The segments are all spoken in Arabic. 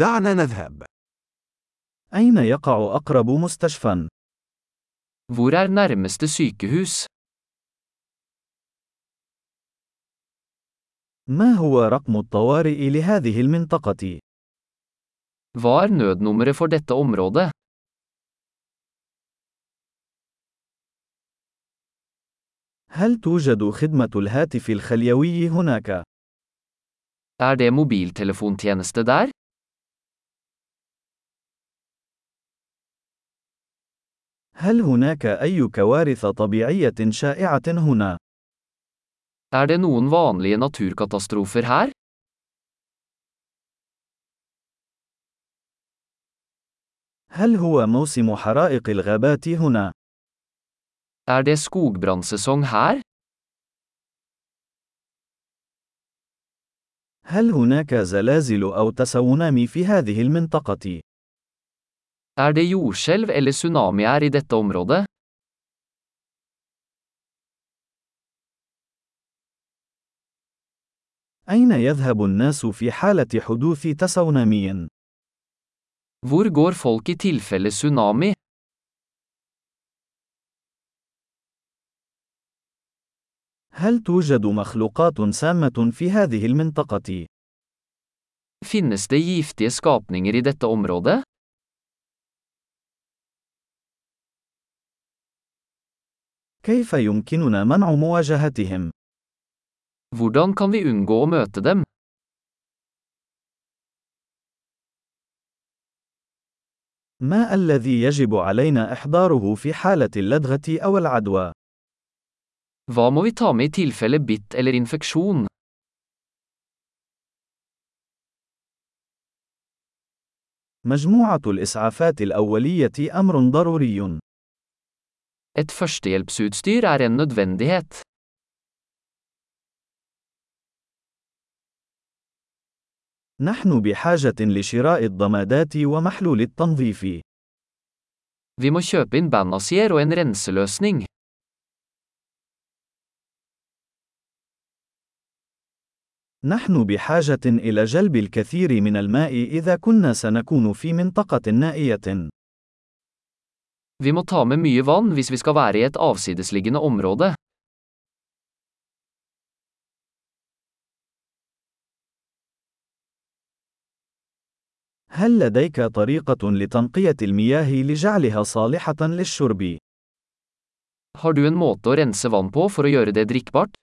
دعنا نذهب. أين يقع أقرب مستشفى؟ Hvor er nærmeste sykehus? ما هو رقم الطوارئ لهذه المنطقة؟ Hva er nødnummeret for dette området? هل توجد خدمة الهاتف الخليوي هناك؟ Er det mobiltelefontjeneste der? هل هناك أي كوارث طبيعية شائعة هنا؟ Er det noen vanlige naturkatastrofer her? هل هو موسم حرائق الغابات هنا؟ Er det skogbrannsesong her? هل هناك زلازل أو تسونامي في هذه المنطقة؟ Er det jordskjelv eller tsunamier i dette området? أين يذهب الناس في حالة حدوث تسونامي؟ Hvor går folk i tilfelle tsunami? هل توجد مخلوقات سامة في هذه المنطقة؟ Finnes det giftige skapninger i dette området? كيف يمكننا منع مواجهتهم؟ Hvordan kan vi unngå å møte dem? ما الذي يجب علينا إحضاره في حالة اللدغة أو العدوى؟ Hva må vi ta med i tilfelle bitt eller infeksjon? مجموعة الإسعافات الأولية أمر ضروري. Et førstehjelpsutstyr er en nødvendighet. نحن بحاجة لشراء الضمادات ومحلول التنظيف. Vi må kjøpe inn bandasier og en renseløsning. نحن بحاجة إلى جلب الكثير من الماء إذا كنا سنكون في منطقة نائية. Vi må ta med mye vann hvis vi skal være i et avsidesliggende område. هل لديك طريقة لتنقية المياه لجعلها صالحة للشرب؟ Har du en måte å rense vann på for å gjøre det drikkbart?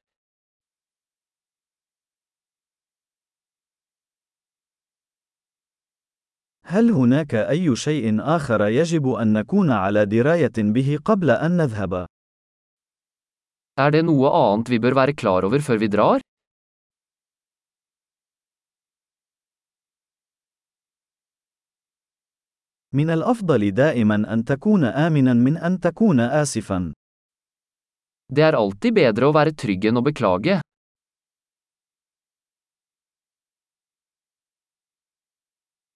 هل هناك أي شيء آخر يجب أن نكون على دراية به قبل أن نذهب؟ Er det noe annet vi bør være klar over før vi drar? من الأفضل دائما أن تكون آمنا من أن تكون آسفا. Det er alltid bedre å være trygg enn å beklage.